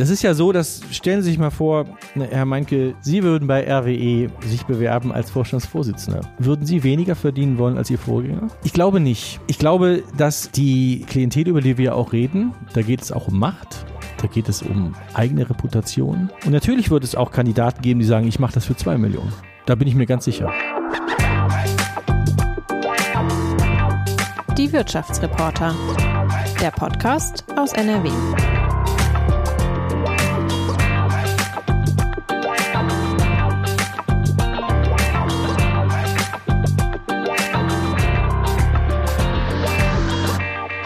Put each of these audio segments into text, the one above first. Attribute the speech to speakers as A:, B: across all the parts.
A: Das ist ja so, dass stellen Sie sich mal vor, ne, Herr Meinke, Sie würden bei RWE sich bewerben als Vorstandsvorsitzender. Würden Sie weniger verdienen wollen als Ihr Vorgänger? Ich glaube nicht. Ich glaube, dass die Klientel, über die wir auch reden, da geht es auch um Macht. Da geht es um eigene Reputation. Und natürlich wird es auch Kandidaten geben, die sagen, ich mache das für zwei Millionen. Da bin ich mir ganz sicher.
B: Die Wirtschaftsreporter. Der Podcast aus NRW.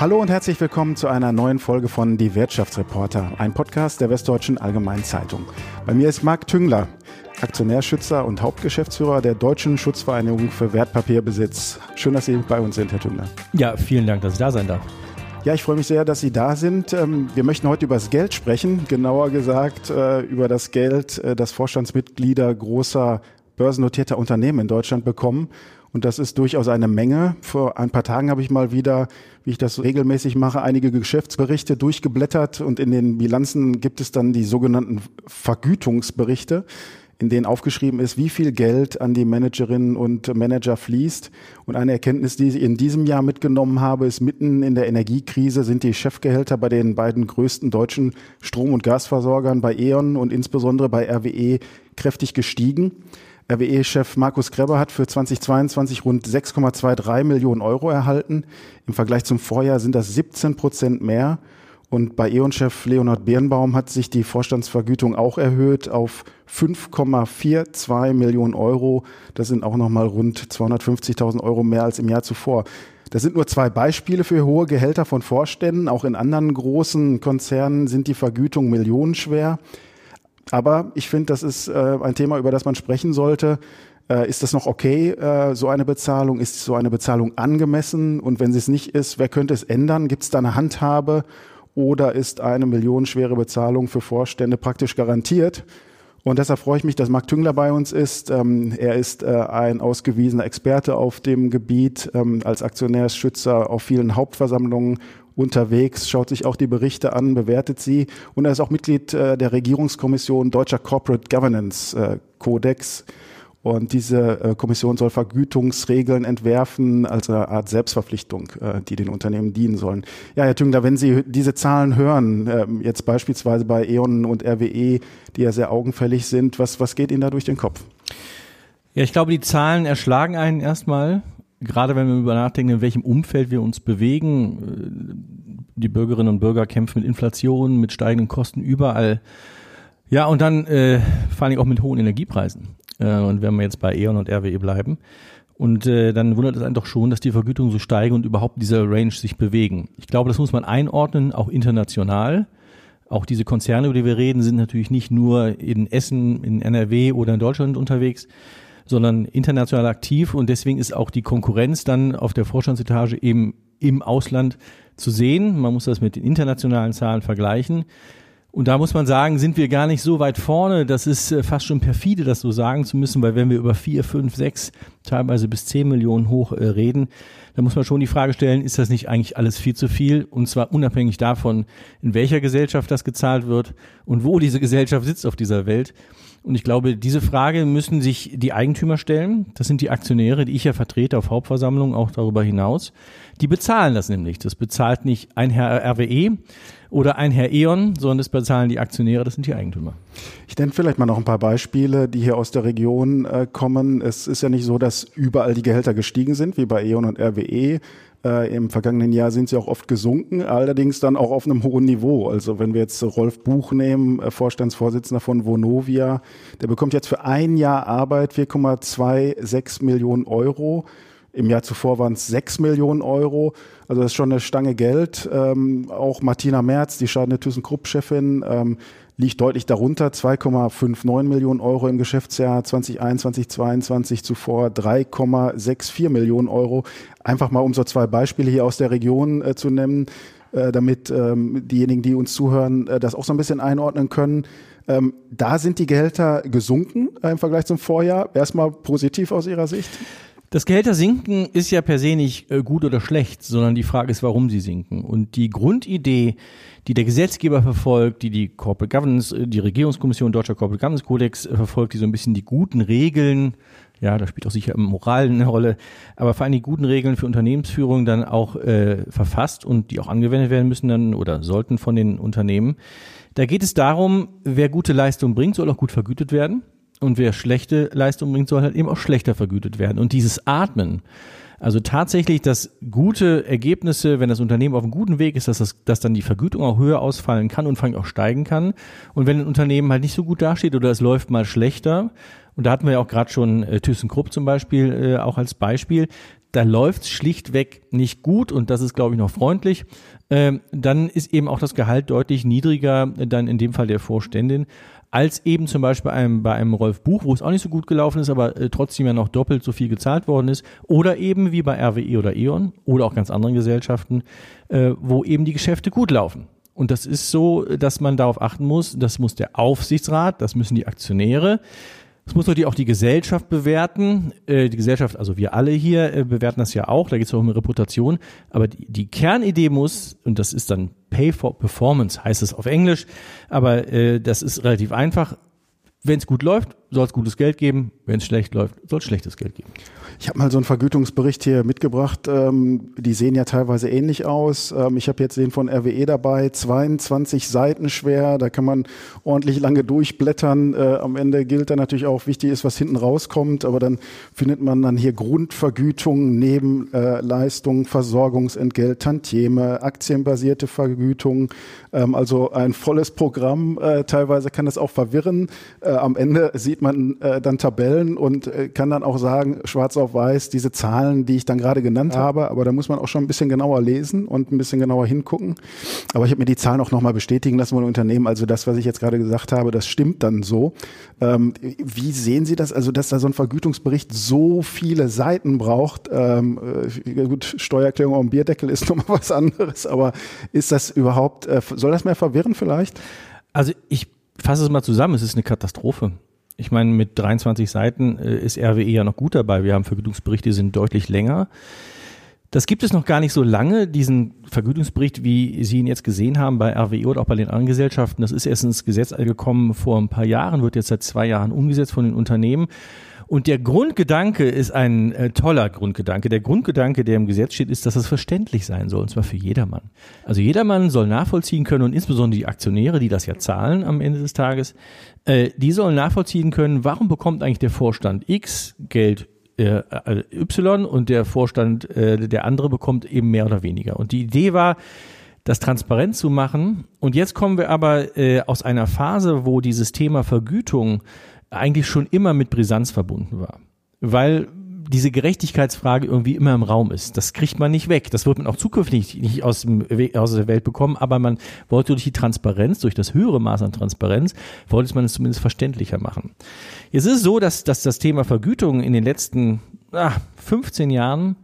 C: Hallo und herzlich willkommen zu einer neuen Folge von Die Wirtschaftsreporter, ein Podcast der Westdeutschen Allgemeinen Zeitung. Bei mir ist Marc Tüngler, Aktionärschützer und Hauptgeschäftsführer der Deutschen Schutzvereinigung für Wertpapierbesitz. Schön, dass Sie bei uns sind, Herr Tüngler.
A: Ja, vielen Dank, dass ich da sein darf.
C: Ja, ich freue mich sehr, dass Sie da sind. Ähm, wir möchten heute über das Geld sprechen, genauer gesagt äh, über das Geld, äh, das Vorstandsmitglieder großer börsennotierter Unternehmen in Deutschland bekommen. Und das ist durchaus eine Menge. Vor ein paar Tagen habe ich mal wieder, wie ich das regelmäßig mache, einige Geschäftsberichte durchgeblättert und in den Bilanzen gibt es dann die sogenannten Vergütungsberichte in denen aufgeschrieben ist, wie viel Geld an die Managerinnen und Manager fließt. Und eine Erkenntnis, die ich in diesem Jahr mitgenommen habe, ist, mitten in der Energiekrise sind die Chefgehälter bei den beiden größten deutschen Strom- und Gasversorgern, bei E.ON und insbesondere bei RWE, kräftig gestiegen. RWE-Chef Markus Grebber hat für 2022 rund 6,23 Millionen Euro erhalten. Im Vergleich zum Vorjahr sind das 17 Prozent mehr. Und bei E.ON-Chef Leonhard Birnbaum hat sich die Vorstandsvergütung auch erhöht auf 5,42 Millionen Euro. Das sind auch nochmal rund 250.000 Euro mehr als im Jahr zuvor. Das sind nur zwei Beispiele für hohe Gehälter von Vorständen. Auch in anderen großen Konzernen sind die Vergütungen millionenschwer. Aber ich finde, das ist äh, ein Thema, über das man sprechen sollte. Äh, ist das noch okay, äh, so eine Bezahlung? Ist so eine Bezahlung angemessen? Und wenn sie es nicht ist, wer könnte es ändern? Gibt es da eine Handhabe? Oder ist eine millionenschwere Bezahlung für Vorstände praktisch garantiert? Und deshalb freue ich mich, dass Marc Tüngler bei uns ist. Ähm, er ist äh, ein ausgewiesener Experte auf dem Gebiet, ähm, als Aktionärsschützer auf vielen Hauptversammlungen unterwegs, schaut sich auch die Berichte an, bewertet sie und er ist auch Mitglied äh, der Regierungskommission Deutscher Corporate Governance äh, Codex. Und diese äh, Kommission soll Vergütungsregeln entwerfen als eine Art Selbstverpflichtung, äh, die den Unternehmen dienen sollen. Ja, Herr Tüngler, wenn Sie diese Zahlen hören, äh, jetzt beispielsweise bei E.ON und RWE, die ja sehr augenfällig sind, was, was geht Ihnen da durch den Kopf?
A: Ja, ich glaube, die Zahlen erschlagen einen erstmal gerade wenn wir über nachdenken, in welchem Umfeld wir uns bewegen, äh, die Bürgerinnen und Bürger kämpfen mit Inflation, mit steigenden Kosten überall. Ja, und dann äh, vor allem auch mit hohen Energiepreisen. Äh, und wenn wir jetzt bei E.ON und RWE bleiben. Und äh, dann wundert es einen doch schon, dass die Vergütungen so steigen und überhaupt dieser Range sich bewegen. Ich glaube, das muss man einordnen, auch international. Auch diese Konzerne, über die wir reden, sind natürlich nicht nur in Essen, in NRW oder in Deutschland unterwegs, sondern international aktiv und deswegen ist auch die Konkurrenz dann auf der Vorstandsetage eben im Ausland zu sehen. Man muss das mit den internationalen Zahlen vergleichen. Und da muss man sagen, sind wir gar nicht so weit vorne. Das ist äh, fast schon perfide, das so sagen zu müssen, weil wenn wir über vier, fünf, sechs, teilweise bis zehn Millionen hoch äh, reden, dann muss man schon die Frage stellen, ist das nicht eigentlich alles viel zu viel? Und zwar unabhängig davon, in welcher Gesellschaft das gezahlt wird und wo diese Gesellschaft sitzt auf dieser Welt. Und ich glaube, diese Frage müssen sich die Eigentümer stellen. Das sind die Aktionäre, die ich ja vertrete auf Hauptversammlungen, auch darüber hinaus. Die bezahlen das nämlich. Das bezahlt nicht ein Herr RWE oder ein Herr E.ON, sondern das bezahlen die Aktionäre, das sind die Eigentümer.
C: Ich nenne vielleicht mal noch ein paar Beispiele, die hier aus der Region äh, kommen. Es ist ja nicht so, dass überall die Gehälter gestiegen sind, wie bei E.ON und RWE. Äh, Im vergangenen Jahr sind sie auch oft gesunken, allerdings dann auch auf einem hohen Niveau. Also wenn wir jetzt Rolf Buch nehmen, äh, Vorstandsvorsitzender von Vonovia, der bekommt jetzt für ein Jahr Arbeit 4,26 Millionen Euro. Im Jahr zuvor waren es 6 Millionen Euro. Also das ist schon eine Stange Geld. Ähm, auch Martina Merz, die Schadene ThyssenKrupp-Chefin, ähm, liegt deutlich darunter, 2,59 Millionen Euro im Geschäftsjahr 2021, 2022, zuvor 3,64 Millionen Euro. Einfach mal um so zwei Beispiele hier aus der Region äh, zu nennen, äh, damit ähm, diejenigen, die uns zuhören, äh, das auch so ein bisschen einordnen können. Ähm, da sind die Gehälter gesunken äh, im Vergleich zum Vorjahr. Erstmal positiv aus Ihrer Sicht?
A: Das Gehälter sinken ist ja per se nicht äh, gut oder schlecht, sondern die Frage ist, warum sie sinken. Und die Grundidee, die der Gesetzgeber verfolgt, die die Corporate Governance, äh, die Regierungskommission Deutscher Corporate Governance Codex äh, verfolgt, die so ein bisschen die guten Regeln, ja, da spielt auch sicher Moral eine Rolle, aber vor allem die guten Regeln für Unternehmensführung dann auch äh, verfasst und die auch angewendet werden müssen dann oder sollten von den Unternehmen. Da geht es darum, wer gute Leistung bringt, soll auch gut vergütet werden. Und wer schlechte Leistung bringt, soll halt eben auch schlechter vergütet werden. Und dieses Atmen, also tatsächlich, dass gute Ergebnisse, wenn das Unternehmen auf einem guten Weg ist, dass, das, dass dann die Vergütung auch höher ausfallen kann und auch steigen kann. Und wenn ein Unternehmen halt nicht so gut dasteht oder es läuft mal schlechter, und da hatten wir ja auch gerade schon äh, ThyssenKrupp zum Beispiel äh, auch als Beispiel, da läuft es schlichtweg nicht gut und das ist, glaube ich, noch freundlich, ähm, dann ist eben auch das Gehalt deutlich niedriger, äh, dann in dem Fall der Vorständin als eben zum Beispiel bei einem, bei einem Rolf Buch, wo es auch nicht so gut gelaufen ist, aber äh, trotzdem ja noch doppelt so viel gezahlt worden ist. Oder eben wie bei RWE oder E.ON oder auch ganz anderen Gesellschaften, äh, wo eben die Geschäfte gut laufen. Und das ist so, dass man darauf achten muss, das muss der Aufsichtsrat, das müssen die Aktionäre, es muss natürlich auch die Gesellschaft bewerten. Äh, die Gesellschaft, also wir alle hier, äh, bewerten das ja auch. Da geht es auch um Reputation. Aber die, die, Kernidee muss, und das ist dann Pay for Performance, heißt es auf Englisch, aber äh, das ist relativ einfach. Wenn es gut läuft, soll es gutes Geld geben. Wenn es schlecht läuft, soll es schlechtes Geld geben.
C: Ich habe mal so einen Vergütungsbericht hier mitgebracht. Ähm, die sehen ja teilweise ähnlich aus. Ähm, ich habe jetzt den von RWE dabei, 22 Seiten schwer. Da kann man ordentlich lange durchblättern. Äh, am Ende gilt dann natürlich auch, wichtig ist, was hinten rauskommt. Aber dann findet man dann hier Grundvergütung, Nebenleistung, äh, Versorgungsentgelt, Tantieme, aktienbasierte Vergütung. Ähm, also ein volles Programm. Äh, teilweise kann das auch verwirren. Äh, am Ende sieht man äh, dann Tabellen und äh, kann dann auch sagen, schwarz auf weiß, diese Zahlen, die ich dann gerade genannt habe, aber da muss man auch schon ein bisschen genauer lesen und ein bisschen genauer hingucken. Aber ich habe mir die Zahlen auch nochmal bestätigen lassen von Unternehmen. Also das, was ich jetzt gerade gesagt habe, das stimmt dann so. Ähm, wie sehen Sie das? Also, dass da so ein Vergütungsbericht so viele Seiten braucht. Ähm, äh, gut, Steuererklärung auf dem Bierdeckel ist nochmal was anderes, aber ist das überhaupt, äh, soll das mehr verwirren vielleicht?
A: Also ich fasse es mal zusammen, es ist eine Katastrophe. Ich meine, mit 23 Seiten äh, ist RWE ja noch gut dabei. Wir haben Vergütungsberichte, die sind deutlich länger. Das gibt es noch gar nicht so lange, diesen Vergütungsbericht, wie Sie ihn jetzt gesehen haben bei RWE oder auch bei den anderen Gesellschaften. Das ist erst ins Gesetz gekommen vor ein paar Jahren, wird jetzt seit zwei Jahren umgesetzt von den Unternehmen. Und der Grundgedanke ist ein äh, toller Grundgedanke. Der Grundgedanke, der im Gesetz steht, ist, dass es verständlich sein soll, und zwar für jedermann. Also jedermann soll nachvollziehen können und insbesondere die Aktionäre, die das ja zahlen am Ende des Tages, äh, die sollen nachvollziehen können, warum bekommt eigentlich der Vorstand X Geld äh, äh Y und der Vorstand, äh, der andere bekommt eben mehr oder weniger. Und die Idee war, das transparent zu machen. Und jetzt kommen wir aber äh, aus einer Phase, wo dieses Thema Vergütung eigentlich schon immer mit Brisanz verbunden war. Weil diese Gerechtigkeitsfrage irgendwie immer im Raum ist. Das kriegt man nicht weg. Das wird man auch zukünftig nicht aus, dem, aus der Welt bekommen, aber man wollte durch die Transparenz, durch das höhere Maß an Transparenz, wollte man es zumindest verständlicher machen. Jetzt ist es so, dass, dass das Thema Vergütung in den letzten ah, 15 Jahren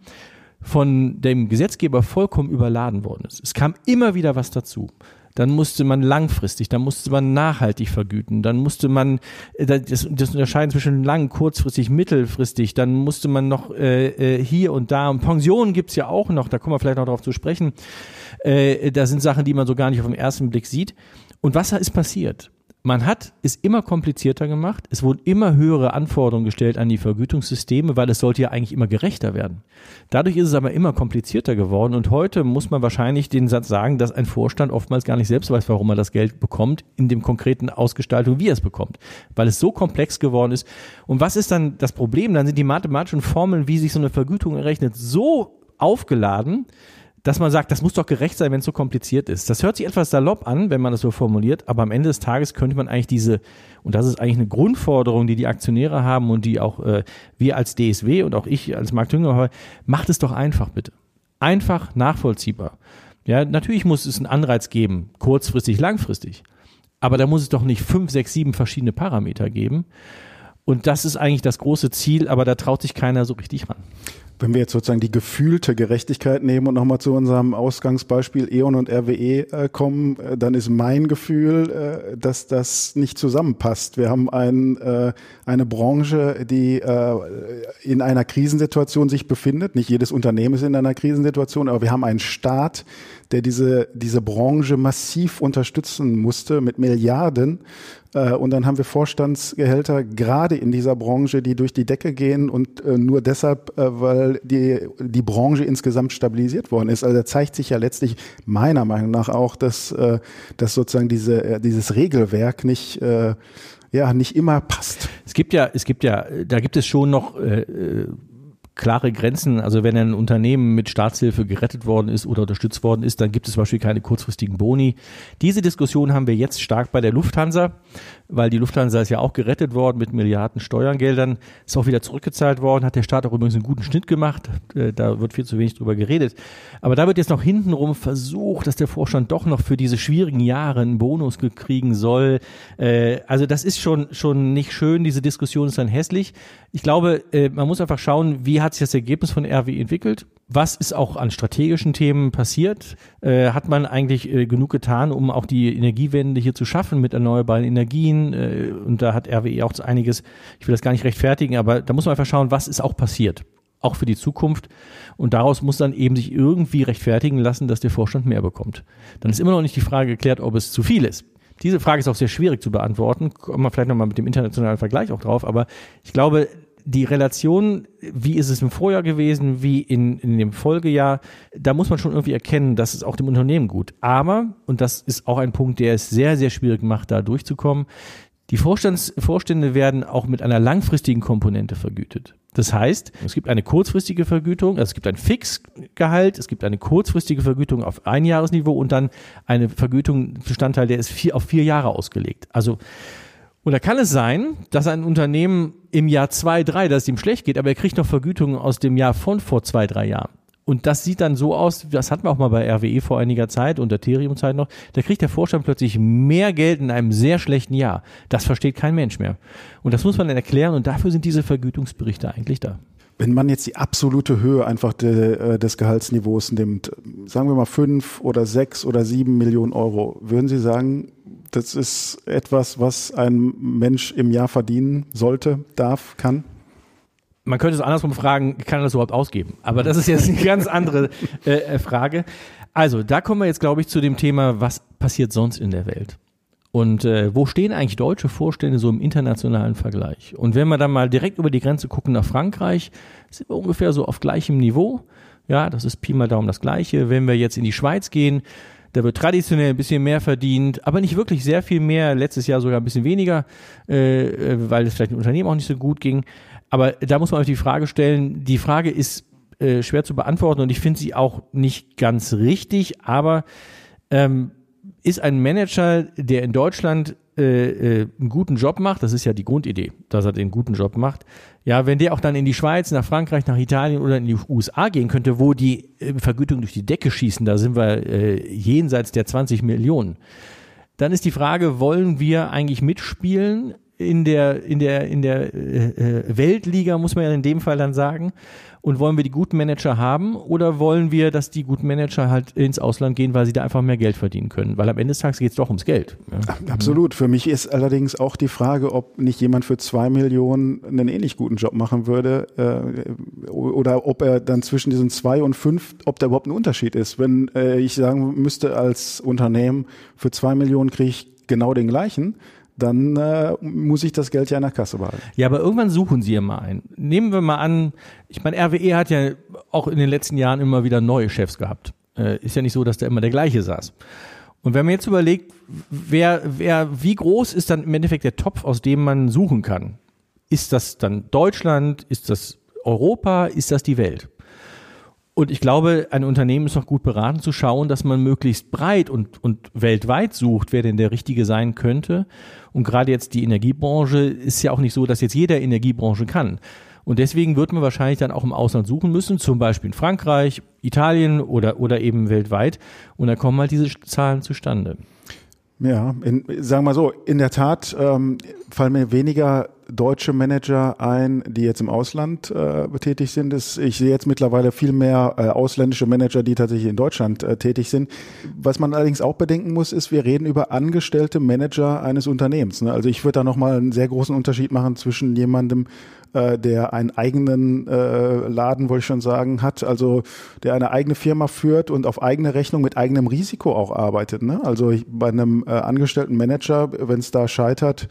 A: von dem Gesetzgeber vollkommen überladen worden ist. Es kam immer wieder was dazu dann musste man langfristig, dann musste man nachhaltig vergüten, dann musste man äh, das, das Unterscheiden zwischen lang, kurzfristig, mittelfristig, dann musste man noch äh, äh, hier und da und Pensionen gibt's ja auch noch, da kommen wir vielleicht noch darauf zu sprechen. Äh, da sind Sachen, die man so gar nicht auf den ersten Blick sieht. Und was ist passiert? Man hat es immer komplizierter gemacht. Es wurden immer höhere Anforderungen gestellt an die Vergütungssysteme, weil es sollte ja eigentlich immer gerechter werden. Dadurch ist es aber immer komplizierter geworden und heute muss man wahrscheinlich den Satz sagen, dass ein Vorstand oftmals gar nicht selbst weiß, warum er das Geld bekommt, in dem konkreten Ausgestaltung, wie er es bekommt, weil es so komplex geworden ist. Und was ist dann das Problem? Dann sind die mathematischen Formeln, wie sich so eine Vergütung errechnet, so aufgeladen, dass man sagt, das muss doch gerecht sein, wenn es so kompliziert ist. Das hört sich etwas salopp an, wenn man das so formuliert, aber am Ende des Tages könnte man eigentlich diese, und das ist eigentlich eine Grundforderung, die die Aktionäre haben und die auch äh, wir als DSW und auch ich als Markt Jünger macht es doch einfach bitte. Einfach nachvollziehbar. Ja, natürlich muss es einen Anreiz geben, kurzfristig, langfristig. Aber da muss es doch nicht fünf, sechs, sieben verschiedene Parameter geben. Und das ist eigentlich das große Ziel, aber da traut sich keiner so richtig ran.
C: Wenn wir jetzt sozusagen die gefühlte Gerechtigkeit nehmen und nochmal zu unserem Ausgangsbeispiel E.ON und RWE äh, kommen, äh, dann ist mein Gefühl, äh, dass das nicht zusammenpasst. Wir haben ein, eine Branche, die in einer Krisensituation sich befindet. Nicht jedes Unternehmen ist in einer Krisensituation, aber wir haben einen Staat, der diese, diese Branche massiv unterstützen musste mit Milliarden. Äh, und dann haben wir Vorstandsgehälter gerade in dieser Branche, die durch die Decke gehen und äh, nur deshalb, äh, weil die, die Branche insgesamt stabilisiert worden ist. Also da zeigt sich ja letztlich meiner Meinung nach auch, dass, dass sozusagen diese, dieses Regelwerk nicht ja nicht immer passt.
A: Es gibt ja, es gibt ja, da gibt es schon noch äh, klare Grenzen. Also wenn ein Unternehmen mit Staatshilfe gerettet worden ist oder unterstützt worden ist, dann gibt es zum Beispiel keine kurzfristigen Boni. Diese Diskussion haben wir jetzt stark bei der Lufthansa weil die Lufthansa ist ja auch gerettet worden mit Milliarden Steuergeldern, ist auch wieder zurückgezahlt worden, hat der Staat auch übrigens einen guten Schnitt gemacht, äh, da wird viel zu wenig drüber geredet. Aber da wird jetzt noch hintenrum versucht, dass der Vorstand doch noch für diese schwierigen Jahre einen Bonus kriegen soll. Äh, also das ist schon, schon nicht schön, diese Diskussion ist dann hässlich. Ich glaube, äh, man muss einfach schauen, wie hat sich das Ergebnis von RW entwickelt was ist auch an strategischen Themen passiert? Äh, hat man eigentlich äh, genug getan, um auch die Energiewende hier zu schaffen mit erneuerbaren Energien? Äh, und da hat RWE auch einiges, ich will das gar nicht rechtfertigen, aber da muss man einfach schauen, was ist auch passiert auch für die Zukunft. Und daraus muss dann eben sich irgendwie rechtfertigen lassen, dass der Vorstand mehr bekommt. Dann ist immer noch nicht die Frage geklärt, ob es zu viel ist. Diese Frage ist auch sehr schwierig zu beantworten. Kommen wir vielleicht nochmal mit dem internationalen Vergleich auch drauf. Aber ich glaube, die Relation, wie ist es im Vorjahr gewesen, wie in, in dem Folgejahr, da muss man schon irgendwie erkennen, dass es auch dem Unternehmen gut. Aber, und das ist auch ein Punkt, der es sehr, sehr schwierig macht, da durchzukommen, die Vorstands, Vorstände werden auch mit einer langfristigen Komponente vergütet. Das heißt, es gibt eine kurzfristige Vergütung, also es gibt ein Fixgehalt, es gibt eine kurzfristige Vergütung auf Einjahresniveau und dann eine Vergütung, Bestandteil, der ist vier, auf vier Jahre ausgelegt. Also und da kann es sein, dass ein Unternehmen im Jahr zwei, drei, dass es ihm schlecht geht, aber er kriegt noch Vergütungen aus dem Jahr von vor zwei, drei Jahren. Und das sieht dann so aus, das hatten wir auch mal bei RWE vor einiger Zeit und der Terium-Zeit noch, da kriegt der Vorstand plötzlich mehr Geld in einem sehr schlechten Jahr. Das versteht kein Mensch mehr. Und das muss man dann erklären und dafür sind diese Vergütungsberichte eigentlich da.
C: Wenn man jetzt die absolute Höhe einfach de, äh, des Gehaltsniveaus nimmt, sagen wir mal fünf oder sechs oder sieben Millionen Euro, würden Sie sagen, das ist etwas, was ein Mensch im Jahr verdienen sollte, darf, kann?
A: Man könnte es andersrum fragen, kann er das überhaupt ausgeben? Aber das ist jetzt eine ganz andere äh, äh, Frage. Also, da kommen wir jetzt, glaube ich, zu dem Thema, was passiert sonst in der Welt? Und äh, wo stehen eigentlich deutsche Vorstände so im internationalen Vergleich? Und wenn wir dann mal direkt über die Grenze gucken nach Frankreich, sind wir ungefähr so auf gleichem Niveau. Ja, das ist Pi mal Daumen das Gleiche. Wenn wir jetzt in die Schweiz gehen, da wird traditionell ein bisschen mehr verdient, aber nicht wirklich sehr viel mehr. Letztes Jahr sogar ein bisschen weniger, äh, äh weil es vielleicht dem Unternehmen auch nicht so gut ging. Aber da muss man euch die Frage stellen. Die Frage ist äh, schwer zu beantworten und ich finde sie auch nicht ganz richtig. Aber ähm, ist ein Manager, der in Deutschland äh, äh, einen guten Job macht, das ist ja die Grundidee, dass er den guten Job macht, ja, wenn der auch dann in die Schweiz, nach Frankreich, nach Italien oder in die USA gehen könnte, wo die äh, Vergütung durch die Decke schießen, da sind wir äh, jenseits der 20 Millionen, dann ist die Frage, wollen wir eigentlich mitspielen in der, in der, in der äh, äh Weltliga, muss man ja in dem Fall dann sagen? Und wollen wir die guten Manager haben oder wollen wir, dass die guten Manager halt ins Ausland gehen, weil sie da einfach mehr Geld verdienen können? Weil am Ende des Tages geht es doch ums Geld.
C: Ja. Absolut. Für mich ist allerdings auch die Frage, ob nicht jemand für zwei Millionen einen ähnlich guten Job machen würde äh, oder ob er dann zwischen diesen zwei und fünf, ob da überhaupt ein Unterschied ist. Wenn äh, ich sagen müsste als Unternehmen, für zwei Millionen kriege ich genau den gleichen, dann äh, muss ich das Geld ja in der Kasse behalten.
A: Ja, aber irgendwann suchen sie ja mal ein. Nehmen wir mal an, ich meine, RWE hat ja auch in den letzten Jahren immer wieder neue Chefs gehabt. Äh, ist ja nicht so, dass da immer der gleiche saß. Und wenn man jetzt überlegt, wer, wer, wie groß ist dann im Endeffekt der Topf, aus dem man suchen kann? Ist das dann Deutschland? Ist das Europa? Ist das die Welt? Und ich glaube, ein Unternehmen ist noch gut beraten zu schauen, dass man möglichst breit und, und weltweit sucht, wer denn der Richtige sein könnte. Und gerade jetzt die Energiebranche ist ja auch nicht so, dass jetzt jeder Energiebranche kann. Und deswegen wird man wahrscheinlich dann auch im Ausland suchen müssen, zum Beispiel in Frankreich, Italien oder, oder eben weltweit. Und da kommen halt diese Zahlen zustande.
C: Ja, in, sagen wir mal so, in der Tat ähm, fallen mir weniger deutsche Manager ein, die jetzt im Ausland äh, tätig sind. Ich sehe jetzt mittlerweile viel mehr äh, ausländische Manager, die tatsächlich in Deutschland äh, tätig sind. Was man allerdings auch bedenken muss, ist, wir reden über angestellte Manager eines Unternehmens. Ne? Also ich würde da nochmal einen sehr großen Unterschied machen zwischen jemandem, äh, der einen eigenen äh, Laden, wollte ich schon sagen, hat, also der eine eigene Firma führt und auf eigene Rechnung mit eigenem Risiko auch arbeitet. Ne? Also ich, bei einem äh, angestellten Manager, wenn es da scheitert,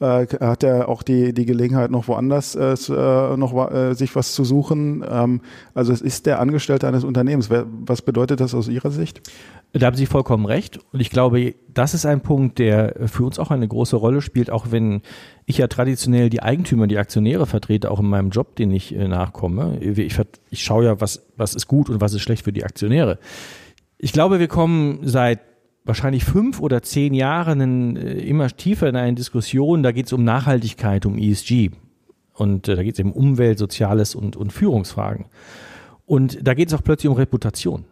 C: äh, hat er auch die, die Gelegenheit, noch woanders äh, äh noch äh, sich was zu suchen. Ähm, also es ist der Angestellte eines Unternehmens. Was bedeutet das aus Ihrer Sicht?
A: Da haben Sie vollkommen recht. Und ich glaube, das ist ein Punkt, der für uns auch eine große Rolle spielt, auch wenn ich ja traditionell die Eigentümer, die Aktionäre vertrete, auch in meinem Job, den ich äh, nachkomme. Ich, ich schaue ja, was, was ist gut und was ist schlecht für die Aktionäre. Ich glaube, wir kommen seit wahrscheinlich fünf oder zehn Jahren äh, immer tiefer in eine Diskussion. Da geht es um Nachhaltigkeit, um ESG. Und äh, da geht es um Umwelt, Soziales und, und Führungsfragen. Und da geht es auch plötzlich um Reputation.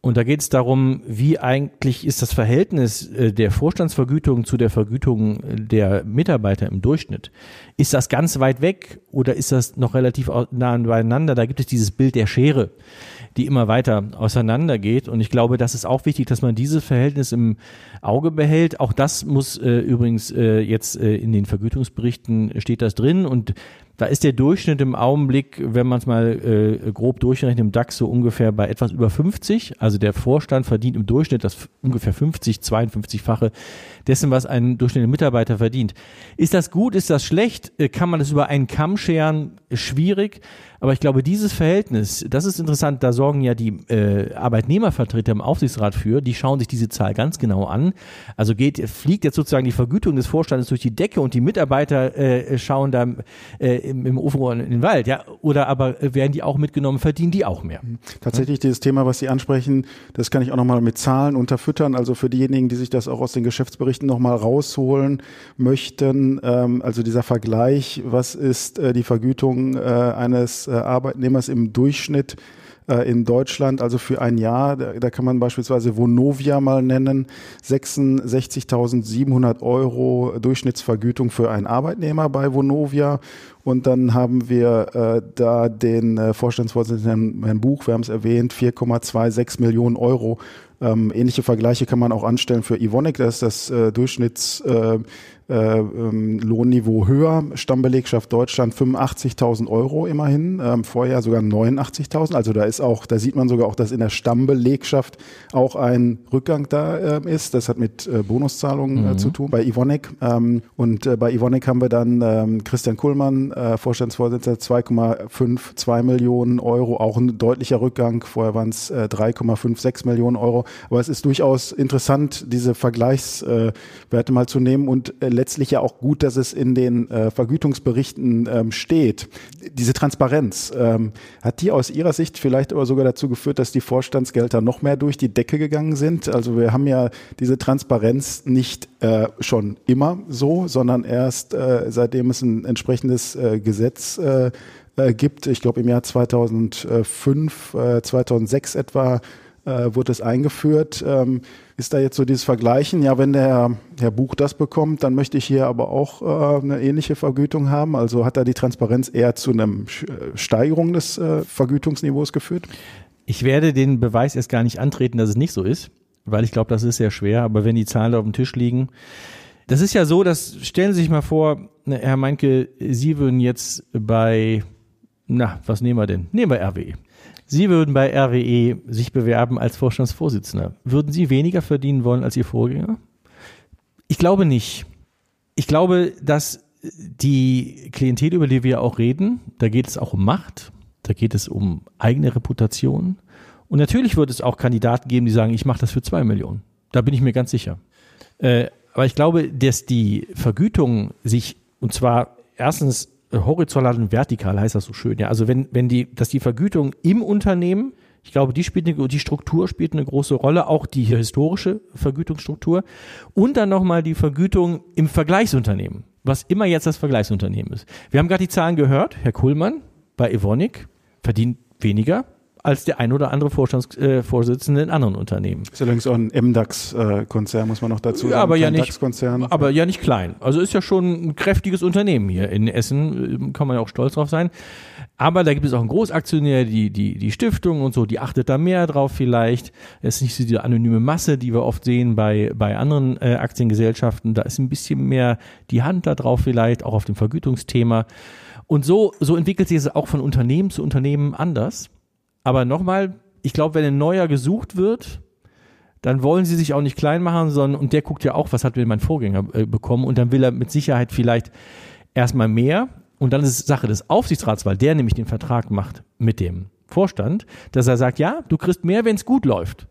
A: Und da geht es darum, wie eigentlich ist das Verhältnis äh, der Vorstandsvergütung zu der Vergütung der Mitarbeiter im Durchschnitt. Ist das ganz weit weg oder ist das noch relativ nah beieinander? Da gibt es dieses Bild der Schere die immer weiter auseinandergeht. Und ich glaube, das ist auch wichtig, dass man dieses Verhältnis im Auge behält. Auch das muss äh, übrigens äh, jetzt äh, in den Vergütungsberichten steht das drin und da ist der Durchschnitt im Augenblick, wenn man es mal äh, grob durchrechnet, im DAX so ungefähr bei etwas über 50. Also der Vorstand verdient im Durchschnitt das ungefähr 50, 52-fache dessen, was ein durchschnittlicher Mitarbeiter verdient. Ist das gut? Ist das schlecht? Äh, kann man das über einen Kamm scheren? Schwierig. Aber ich glaube, dieses Verhältnis, das ist interessant, da sorgen ja die äh, Arbeitnehmervertreter im Aufsichtsrat für, die schauen sich diese Zahl ganz genau an. Also geht, fliegt jetzt sozusagen die Vergütung des Vorstandes durch die Decke und die Mitarbeiter äh, schauen da äh, im, im Ofenrohr in den Wald, ja? Oder aber werden die auch mitgenommen, verdienen die auch mehr?
C: Tatsächlich dieses Thema, was Sie ansprechen, das kann ich auch nochmal mit Zahlen unterfüttern. Also für diejenigen, die sich das auch aus den Geschäftsberichten nochmal rausholen möchten, ähm, also dieser Vergleich, was ist äh, die Vergütung äh, eines äh, Arbeitnehmers im Durchschnitt äh, in Deutschland, also für ein Jahr, da, kann man beispielsweise Vonovia mal nennen, 66.700 Euro Durchschnittsvergütung für einen Arbeitnehmer bei Vonovia. Und dann haben wir äh, da den Vorstandsvorsitzenden Herrn Buch, wir haben es erwähnt, 4,26 Millionen Euro ähm, ähnliche Vergleiche kann man auch anstellen für Ivonic, da ist das äh, Durchschnitts äh, äh, ähm, Lohnniveau höher. Stammbelegschaft Deutschland 85.000 Euro immerhin, ähm, vorher sogar 89.000. Also da ist auch, da sieht man sogar auch, dass in der Stammbelegschaft auch ein Rückgang da äh, ist. Das hat mit äh, Bonuszahlungen äh, mhm. zu tun bei Ivonic. Ähm, und äh, bei Ivonic haben wir dann ähm, Christian Kuhlmann, äh, Vorstandsvorsitzender, 2,52 Millionen Euro, auch ein deutlicher Rückgang. Vorher waren es äh, 3,56 Millionen Euro. Aber es ist durchaus interessant, diese Vergleichswerte mal zu nehmen und letztlich ja auch gut, dass es in den äh, Vergütungsberichten ähm, steht. Diese Transparenz, ähm, hat die aus Ihrer Sicht vielleicht aber sogar dazu geführt, dass die Vorstandsgelder noch mehr durch die Decke gegangen sind? Also wir haben ja diese Transparenz nicht äh, schon immer so, sondern erst äh, seitdem es ein entsprechendes äh, Gesetz äh, äh, gibt. Ich glaube im Jahr 2005, 2006 etwa wurde es eingeführt. Ähm, ist da jetzt so dieses Vergleichen, ja, wenn der Herr Buch das bekommt, dann möchte ich hier aber auch äh, eine ähnliche Vergütung haben. Also hat da die Transparenz eher zu einer äh, Steigerung des äh, Vergütungsniveaus geführt?
A: Ich werde den Beweis erst gar nicht antreten, dass es nicht so ist, weil ich glaube, das ist sehr schwer. Aber wenn die Zahlen auf dem Tisch liegen, das ist ja so, dass stellen Sie sich mal vor, ne, Herr Meinke, Sie würden jetzt bei, na, was nehmen wir denn? Nehmen wir RWE. Sie würden bei RWE sich bewerben als Vorstandsvorsitzender. Würden Sie weniger verdienen wollen als Ihr Vorgänger? Ich glaube nicht. Ich glaube, dass die Klientel, über die wir auch reden, da geht es auch um Macht, da geht es um eigene Reputation. Und natürlich wird es auch Kandidaten geben, die sagen, ich mache das für zwei Millionen. Da bin ich mir ganz sicher. Äh, aber ich glaube, dass die Vergütung sich, und zwar erstens horizontal und vertikal heißt das so schön. Ja, also wenn, wenn die, dass die Vergütung im Unternehmen, ich glaube, die spielt eine, die Struktur spielt eine große Rolle, auch die historische Vergütungsstruktur und dann nochmal die Vergütung im Vergleichsunternehmen, was immer jetzt das Vergleichsunternehmen ist. Wir haben gerade die Zahlen gehört, Herr Kuhlmann bei Evonik verdient weniger als der ein oder andere Vorstandsvorsitzende äh, in anderen Unternehmen.
C: Ist allerdings auch ein MDAX-Konzern, muss man noch dazu sagen.
A: Ja, aber ja nicht, aber ja nicht klein. Also ist ja schon ein kräftiges Unternehmen hier in Essen, kann man ja auch stolz drauf sein. Aber da gibt es auch einen Großaktionär, die, die, die Stiftung und so, die achtet da mehr drauf vielleicht. Es ist nicht so diese anonyme Masse, die wir oft sehen bei, bei anderen äh, Aktiengesellschaften. Da ist ein bisschen mehr die Hand da drauf vielleicht, auch auf dem Vergütungsthema. Und so, so entwickelt sich es auch von Unternehmen zu Unternehmen anders. Aber nochmal, ich glaube, wenn ein neuer gesucht wird, dann wollen sie sich auch nicht klein machen, sondern, und der guckt ja auch, was hat mein Vorgänger äh, bekommen, und dann will er mit Sicherheit vielleicht erstmal mehr. Und dann ist es Sache des Aufsichtsrats, weil der nämlich den Vertrag macht mit dem Vorstand, dass er sagt, ja, du kriegst mehr, wenn es gut läuft.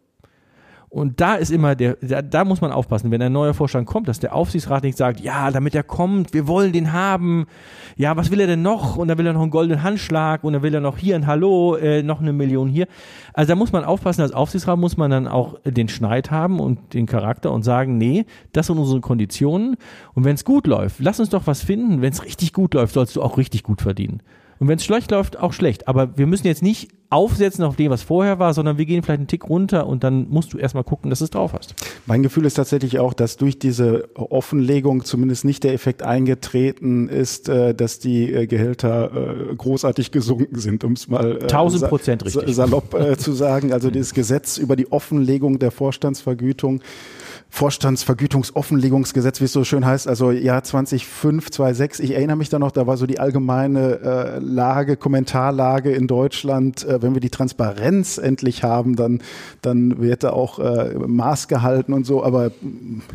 A: Und da ist immer der, da, da muss man aufpassen, wenn ein neuer Vorstand kommt, dass der Aufsichtsrat nicht sagt, ja, damit er kommt, wir wollen den haben. Ja, was will er denn noch? Und dann will er noch einen goldenen Handschlag und dann will er noch hier ein Hallo, äh, noch eine Million hier. Also da muss man aufpassen, als Aufsichtsrat muss man dann auch den Schneid haben und den Charakter und sagen, nee, das sind unsere Konditionen. Und wenn es gut läuft, lass uns doch was finden. Wenn es richtig gut läuft, sollst du auch richtig gut verdienen. Und wenn es schlecht läuft, auch schlecht. Aber wir müssen jetzt nicht aufsetzen auf dem, was vorher war, sondern wir gehen vielleicht einen Tick runter und dann musst du erstmal gucken, dass du es drauf hast.
C: Mein Gefühl ist tatsächlich auch, dass durch diese Offenlegung zumindest nicht der Effekt eingetreten ist, äh, dass die äh, Gehälter äh, großartig gesunken sind, um es mal
A: 1000 Prozent richtig.
C: salopp zu sagen. Also dieses Gesetz über die Offenlegung der Vorstandsvergütung Vorstandsvergütungsoffenlegungsgesetz, wie es so schön heißt, also Jahr 2005, 2006. Ich erinnere mich da noch, da war so die allgemeine äh, Lage, Kommentarlage in Deutschland. Äh, wenn wir die Transparenz endlich haben, dann, dann wird da auch äh, Maß gehalten und so. Aber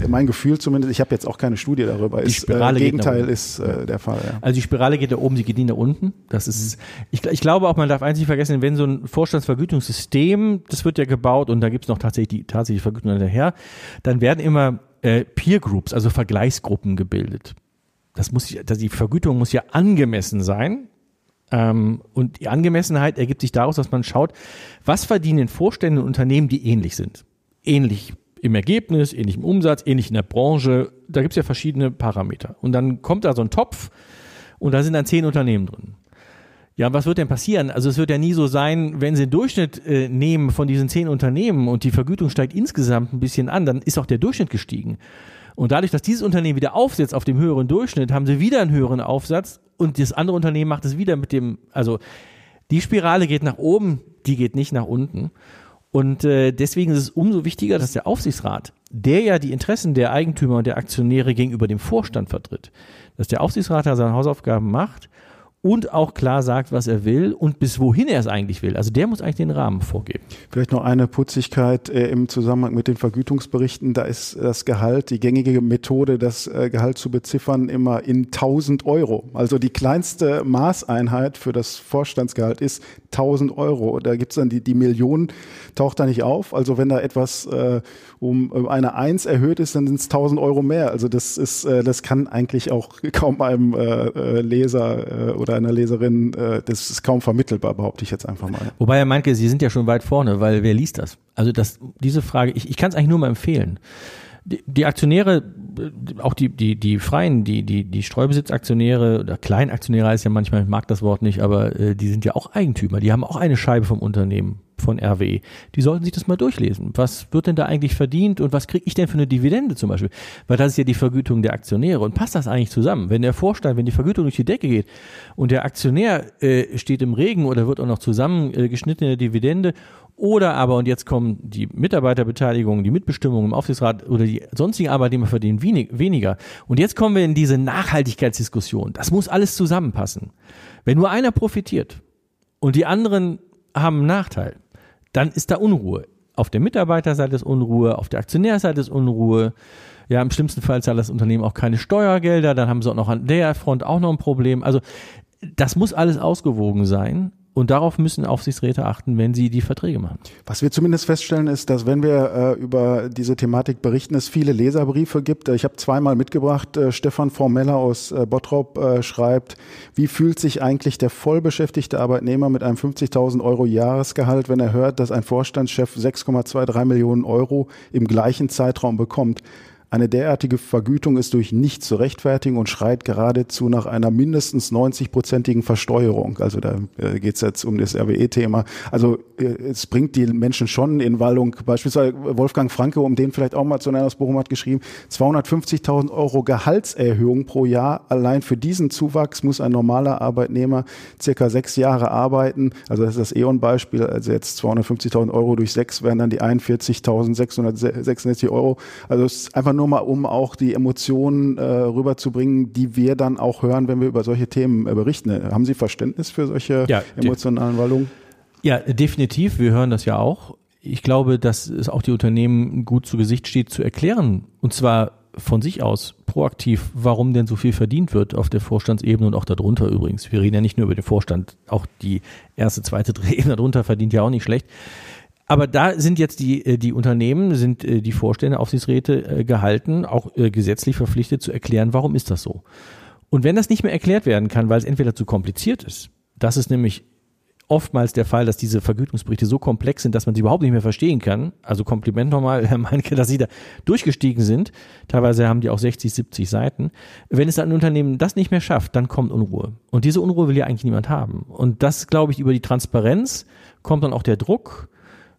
C: mein Gefühl zumindest, ich habe jetzt auch keine Studie darüber,
A: die ist, Spirale
C: äh, Gegenteil ist äh, der Fall. Ja.
A: Also die Spirale geht da oben, sie geht nie nach unten. Das ist, ich, ich glaube auch, man darf eins nicht vergessen, wenn so ein Vorstandsvergütungssystem, das wird ja gebaut und da gibt es noch tatsächlich die tatsächliche Vergütung hinterher, dann werden immer äh, Peer Groups, also Vergleichsgruppen gebildet. Das muss, das, die Vergütung muss ja angemessen sein. Ähm, und die Angemessenheit ergibt sich daraus, dass man schaut, was verdienen Vorstände und Unternehmen, die ähnlich sind. Ähnlich im Ergebnis, ähnlich im Umsatz, ähnlich in der Branche. Da gibt es ja verschiedene Parameter. Und dann kommt da so ein Topf und da sind dann zehn Unternehmen drin. Ja, was wird denn passieren? Also es wird ja nie so sein, wenn Sie den Durchschnitt äh, nehmen von diesen zehn Unternehmen und die Vergütung steigt insgesamt ein bisschen an, dann ist auch der Durchschnitt gestiegen. Und dadurch, dass dieses Unternehmen wieder aufsetzt auf dem höheren Durchschnitt, haben sie wieder einen höheren Aufsatz und das andere Unternehmen macht es wieder mit dem, also die Spirale geht nach oben, die geht nicht nach unten. Und äh, deswegen ist es umso wichtiger, dass der Aufsichtsrat, der ja die Interessen der Eigentümer und der Aktionäre gegenüber dem Vorstand vertritt, dass der Aufsichtsrat da seine Hausaufgaben macht und auch klar sagt, was er will und bis wohin er es eigentlich will. Also der muss eigentlich den Rahmen vorgeben.
C: Vielleicht noch eine Putzigkeit äh, im Zusammenhang mit den Vergütungsberichten. Da ist das Gehalt, die gängige Methode, das äh, Gehalt zu beziffern, immer in 1000 Euro. Also die kleinste Maßeinheit für das Vorstandsgehalt ist 1000 Euro. Da gibt's dann die, die Million, taucht da nicht auf. Also wenn da etwas äh, um eine Eins erhöht ist, dann sind es 1000 Euro mehr. Also das ist, äh, das kann eigentlich auch kaum einem äh, äh Leser äh, oder einer Leserin, äh, das ist kaum vermittelbar, behaupte ich jetzt einfach mal.
A: Wobei er meinte, Sie sind ja schon weit vorne, weil wer liest das? Also das, diese Frage, ich, ich kann es eigentlich nur mal empfehlen. Die, die Aktionäre, auch die, die, die Freien, die, die, die Streubesitzaktionäre oder Kleinaktionäre heißt ja manchmal, ich mag das Wort nicht, aber äh, die sind ja auch Eigentümer, die haben auch eine Scheibe vom Unternehmen von RWE. Die sollten sich das mal durchlesen. Was wird denn da eigentlich verdient und was kriege ich denn für eine Dividende zum Beispiel? Weil das ist ja die Vergütung der Aktionäre. Und passt das eigentlich zusammen? Wenn der Vorstand, wenn die Vergütung durch die Decke geht und der Aktionär äh, steht im Regen oder wird auch noch zusammengeschnitten in der Dividende oder aber, und jetzt kommen die Mitarbeiterbeteiligung, die Mitbestimmung im Aufsichtsrat oder die sonstigen Arbeitnehmer verdienen wenig, weniger. Und jetzt kommen wir in diese Nachhaltigkeitsdiskussion. Das muss alles zusammenpassen. Wenn nur einer profitiert und die anderen haben einen Nachteil, dann ist da Unruhe. Auf der Mitarbeiterseite ist Unruhe, auf der Aktionärseite ist Unruhe. Ja, im schlimmsten Fall zahlt das Unternehmen auch keine Steuergelder, dann haben sie auch noch an der Front auch noch ein Problem. Also das muss alles ausgewogen sein. Und darauf müssen Aufsichtsräte achten, wenn sie die Verträge machen.
C: Was wir zumindest feststellen, ist, dass wenn wir äh, über diese Thematik berichten, es viele Leserbriefe gibt. Ich habe zweimal mitgebracht. Äh, Stefan Formeller aus äh, Bottrop äh, schreibt, wie fühlt sich eigentlich der vollbeschäftigte Arbeitnehmer mit einem 50.000 Euro Jahresgehalt, wenn er hört, dass ein Vorstandschef 6,23 Millionen Euro im gleichen Zeitraum bekommt? Eine derartige Vergütung ist durch nichts zu rechtfertigen und schreit geradezu nach einer mindestens 90-prozentigen Versteuerung. Also da äh, geht es jetzt um das RWE-Thema. Also äh, es bringt die Menschen schon in Wallung. Beispielsweise Wolfgang Franke, um den vielleicht auch mal zu nennen aus Bochum hat geschrieben, 250.000 Euro Gehaltserhöhung pro Jahr. Allein für diesen Zuwachs muss ein normaler Arbeitnehmer circa sechs Jahre arbeiten. Also das ist das E.ON-Beispiel. Also jetzt 250.000 Euro durch sechs wären dann die 41.666 Euro. Also es ist einfach nur nur mal, um auch die Emotionen äh, rüberzubringen, die wir dann auch hören, wenn wir über solche Themen äh, berichten. Haben Sie Verständnis für solche ja, emotionalen Wallungen?
A: Ja, definitiv. Wir hören das ja auch. Ich glaube, dass es auch die Unternehmen gut zu Gesicht steht, zu erklären. Und zwar von sich aus proaktiv, warum denn so viel verdient wird auf der Vorstandsebene und auch darunter übrigens. Wir reden ja nicht nur über den Vorstand, auch die erste, zweite Ebene darunter verdient ja auch nicht schlecht. Aber da sind jetzt die, äh, die Unternehmen, sind äh, die Vorstände, Aufsichtsräte äh, gehalten, auch gesetzlich verpflichtet zu erklären, warum ist das so. Und wenn das nicht mehr erklärt werden kann, weil es entweder zu kompliziert ist, das ist nämlich oftmals der Fall, dass diese Vergütungsberichte so komplex sind, dass man sie überhaupt nicht mehr verstehen kann. Also Kompliment nochmal, Herr Meinke, dass Sie da durchgestiegen sind. Teilweise haben die auch 60, 70 Seiten. Wenn es ein Unternehmen das nicht mehr schafft, dann kommt Unruhe. Und diese Unruhe will ja eigentlich niemand haben. Und das, glaube ich, über die Transparenz kommt dann auch der Druck,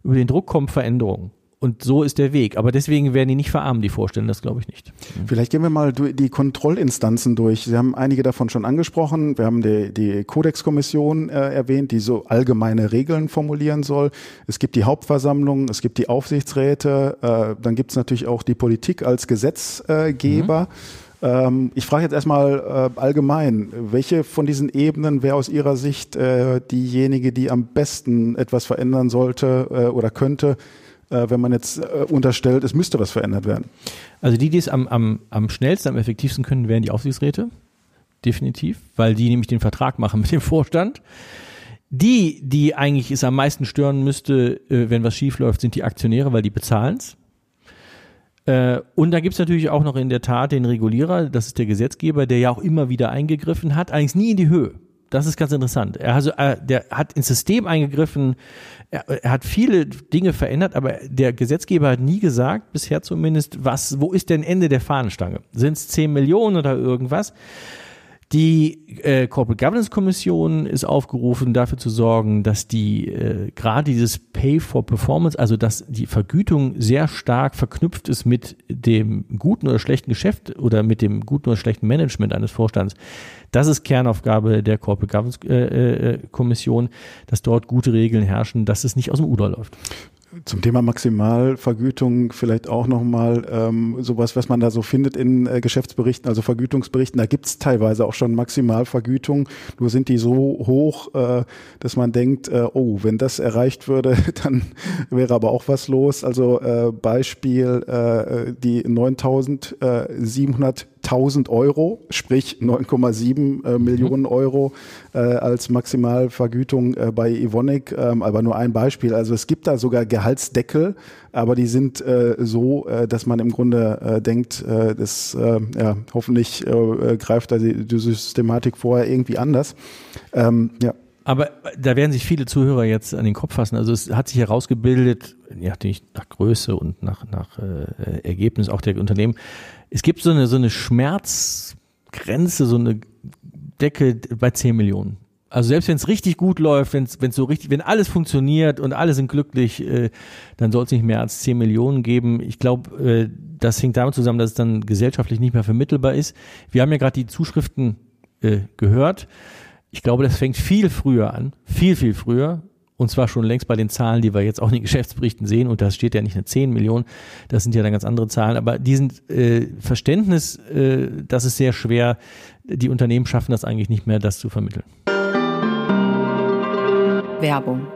A: über den Druck kommt Veränderung. Und so ist der Weg. Aber deswegen werden die nicht verarmen, die Vorstände, das glaube ich nicht.
C: Vielleicht gehen wir mal die Kontrollinstanzen durch. Sie haben einige davon schon angesprochen. Wir haben die, die Kodexkommission äh, erwähnt, die so allgemeine Regeln formulieren soll. Es gibt die Hauptversammlung, es gibt die Aufsichtsräte, äh, dann gibt es natürlich auch die Politik als Gesetzgeber. Mhm. Ähm, ich frage jetzt erstmal äh, allgemein, welche von diesen Ebenen wäre aus Ihrer Sicht äh, diejenige, die am besten etwas verändern sollte äh, oder könnte, äh, wenn man jetzt äh, unterstellt, es müsste was verändert werden?
A: Also die, die es am, am, am schnellsten, am effektivsten können, wären die Aufsichtsräte. Definitiv, weil die nämlich den Vertrag machen mit dem Vorstand. Die, die eigentlich es am meisten stören müsste, äh, wenn was schief läuft, sind die Aktionäre, weil die bezahlen es. Äh, und da gibt's natürlich auch noch in der Tat den Regulierer, das ist der Gesetzgeber, der ja auch immer wieder eingegriffen hat, allerdings nie in die Höhe. Das ist ganz interessant. Er, also, er, der hat ins System eingegriffen, er, er, hat viele Dinge verändert, aber der Gesetzgeber hat nie gesagt, bisher zumindest, was, wo ist denn Ende der Fahnenstange? Sind es 10 Millionen oder irgendwas? Die äh, Corporate Governance Kommission ist aufgerufen, dafür zu sorgen, dass die äh, gerade dieses Pay for Performance, also dass die Vergütung sehr stark verknüpft ist mit dem guten oder schlechten Geschäft oder mit dem guten oder schlechten Management eines Vorstands. Das ist Kernaufgabe der Corporate Governance äh, äh, Kommission, dass dort gute Regeln herrschen, dass es nicht aus dem Uder läuft.
C: Zum Thema Maximalvergütung vielleicht auch nochmal ähm, sowas, was man da so findet in äh, Geschäftsberichten, also Vergütungsberichten. Da gibt's teilweise auch schon Maximalvergütung. Nur sind die so hoch, äh, dass man denkt, äh, oh, wenn das erreicht würde, dann wäre aber auch was los. Also äh, Beispiel äh, die 9700 1000 Euro, sprich 9,7 äh, Millionen mhm. Euro äh, als Maximalvergütung äh, bei Evonik, ähm, aber nur ein Beispiel. Also es gibt da sogar Gehaltsdeckel, aber die sind äh, so, äh, dass man im Grunde äh, denkt, äh, das äh, ja, hoffentlich äh, greift da die, die Systematik vorher irgendwie anders. Ähm,
A: ja. Aber da werden sich viele Zuhörer jetzt an den Kopf fassen. Also es hat sich herausgebildet, ja, nach Größe und nach, nach äh, Ergebnis auch der Unternehmen, es gibt so eine, so eine Schmerzgrenze, so eine Decke bei 10 Millionen. Also selbst wenn es richtig gut läuft, wenn es so richtig, wenn alles funktioniert und alle sind glücklich, äh, dann soll es nicht mehr als 10 Millionen geben. Ich glaube, äh, das hängt damit zusammen, dass es dann gesellschaftlich nicht mehr vermittelbar ist. Wir haben ja gerade die Zuschriften äh, gehört. Ich glaube, das fängt viel früher an, viel, viel früher. Und zwar schon längst bei den Zahlen, die wir jetzt auch in den Geschäftsberichten sehen. Und da steht ja nicht eine 10 Millionen, das sind ja dann ganz andere Zahlen. Aber diesen äh, Verständnis, äh, das ist sehr schwer. Die Unternehmen schaffen das eigentlich nicht mehr, das zu vermitteln.
B: Werbung.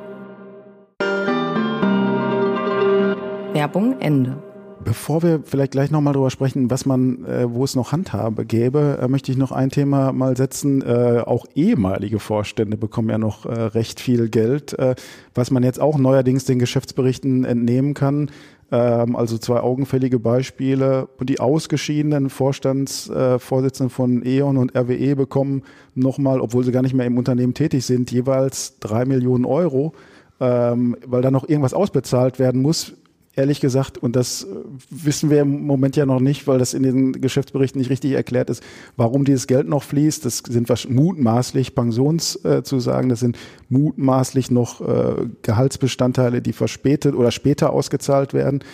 B: Werbung Ende.
C: Bevor wir vielleicht gleich nochmal drüber sprechen, was man, äh, wo es noch Handhabe gäbe, äh, möchte ich noch ein Thema mal setzen. Äh, auch ehemalige Vorstände bekommen ja noch äh, recht viel Geld, äh, was man jetzt auch neuerdings den Geschäftsberichten entnehmen kann. Ähm, also zwei augenfällige Beispiele. Und die ausgeschiedenen Vorstandsvorsitzenden von E.ON und RWE bekommen nochmal, obwohl sie gar nicht mehr im Unternehmen tätig sind, jeweils drei Millionen Euro, ähm, weil da noch irgendwas ausbezahlt werden muss ehrlich gesagt, und das wissen wir im Moment ja noch nicht, weil das in den Geschäftsberichten nicht richtig erklärt ist, warum dieses Geld noch fließt. Das sind mutmaßlich Pensionszusagen, das sind mutmaßlich noch äh, Gehaltsbestandteile, die verspätet oder später ausgezahlt werden.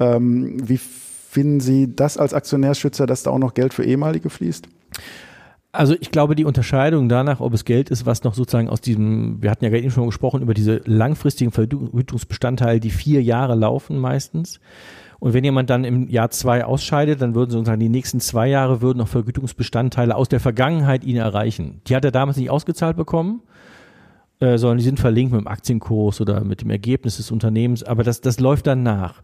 C: Ähm, wie finden Sie das als Aktionärschützer, dass da auch noch Geld für ehemalige fließt?
A: Also ich glaube, die Unterscheidung danach, ob es Geld ist, was noch sozusagen aus diesem, wir hatten ja gerade eben schon gesprochen, über diese langfristigen Vergütungsbestandteile, die vier Jahre laufen meistens. Und wenn jemand dann im Jahr zwei ausscheidet, dann würden sozusagen die nächsten zwei Jahre würden noch Vergütungsbestandteile aus der Vergangenheit ihn erreichen. Die hat er damals nicht ausgezahlt bekommen, äh, sondern die sind verlinkt mit dem Aktienkurs oder mit dem Ergebnis des Unternehmens. Aber das, das läuft dann nach.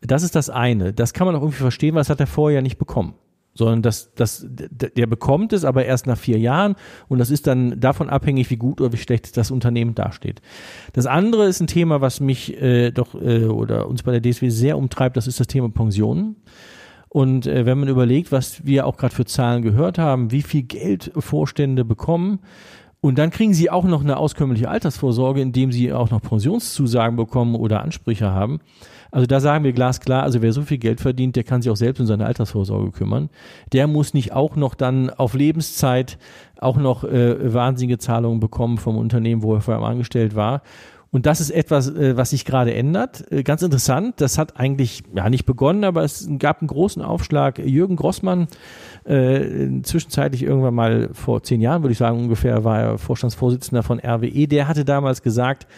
A: Das ist das eine. Das kann man auch irgendwie verstehen, weil das hat er vorher nicht bekommen sondern das, das, der bekommt es aber erst nach vier Jahren und das ist dann davon abhängig, wie gut oder wie schlecht das Unternehmen dasteht. Das andere ist ein Thema, was mich äh, doch äh, oder uns bei der DSW sehr umtreibt, das ist das Thema Pensionen. Und äh, wenn man überlegt, was wir auch gerade für Zahlen gehört haben, wie viel Geld Vorstände bekommen, und dann kriegen sie auch noch eine auskömmliche Altersvorsorge, indem sie auch noch Pensionszusagen bekommen oder Ansprüche haben. Also da sagen wir glasklar, also wer so viel Geld verdient, der kann sich auch selbst um seine Altersvorsorge kümmern. Der muss nicht auch noch dann auf Lebenszeit auch noch äh, wahnsinnige Zahlungen bekommen vom Unternehmen, wo er vorher angestellt war. Und das ist etwas, äh, was sich gerade ändert. Äh, ganz interessant, das hat eigentlich ja nicht begonnen, aber es gab einen großen Aufschlag. Jürgen Grossmann, äh, zwischenzeitlich irgendwann mal vor zehn Jahren, würde ich sagen ungefähr, war er Vorstandsvorsitzender von RWE. Der hatte damals gesagt,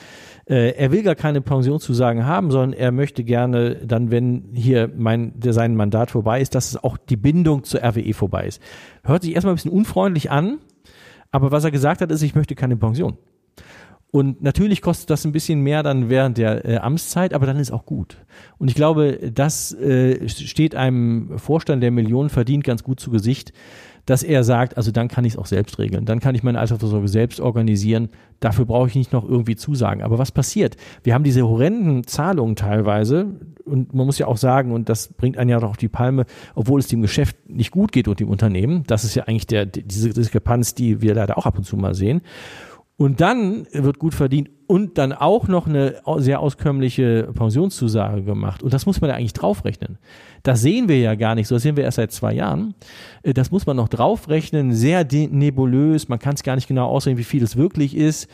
A: äh, er will gar keine Pensionszusagen haben, sondern er möchte gerne dann, wenn hier mein, sein Mandat vorbei ist, dass es auch die Bindung zur RWE vorbei ist. Hört sich erstmal ein bisschen unfreundlich an, aber was er gesagt hat, ist, ich möchte keine Pension. Und natürlich kostet das ein bisschen mehr dann während der äh, Amtszeit, aber dann ist auch gut. Und ich glaube, das äh, steht einem Vorstand, der Millionen verdient, ganz gut zu Gesicht, dass er sagt, also dann kann ich es auch selbst regeln, dann kann ich meine Altersvorsorge selbst organisieren, dafür brauche ich nicht noch irgendwie Zusagen. Aber was passiert? Wir haben diese horrenden Zahlungen teilweise und man muss ja auch sagen, und das bringt einen ja doch auf die Palme, obwohl es dem Geschäft nicht gut geht und dem Unternehmen, das ist ja eigentlich der, diese Diskrepanz, die wir leider auch ab und zu mal sehen. Und dann wird gut verdient und dann auch noch eine sehr auskömmliche Pensionszusage gemacht. Und das muss man ja eigentlich draufrechnen. Das sehen wir ja gar nicht, so das sehen wir erst seit zwei Jahren. Äh, das muss man noch draufrechnen, sehr nebulös, man kann es gar nicht genau ausrechnen, wie viel es wirklich ist.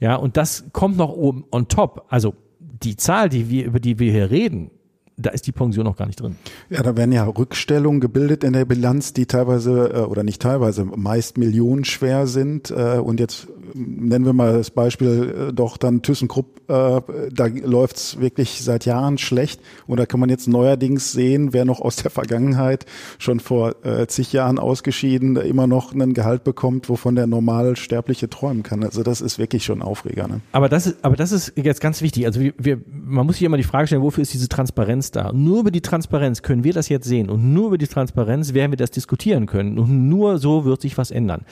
A: Ja, und das kommt noch oben on top. Also die Zahl, die wir, über die wir hier reden, da ist die Pension noch gar nicht drin.
C: Ja, da werden ja Rückstellungen gebildet in der Bilanz, die teilweise äh, oder nicht teilweise meist millionenschwer sind. Äh, und jetzt nennen wir mal das Beispiel äh, doch dann ThyssenKrupp, da läuft's wirklich seit Jahren schlecht. Und da kann man jetzt neuerdings sehen, wer noch aus der Vergangenheit schon vor zig Jahren ausgeschieden immer noch einen Gehalt bekommt, wovon der Normalsterbliche träumen kann. Also das ist wirklich schon Aufreger. Ne?
A: Aber das ist, aber das ist jetzt ganz wichtig. Also wir, wir, man muss sich immer die Frage stellen, wofür ist diese Transparenz Transparenz da. nur über die Transparenz können wir das jetzt sehen und nur über die Transparenz werden wir das diskutieren können und nur so wird sich was ändern.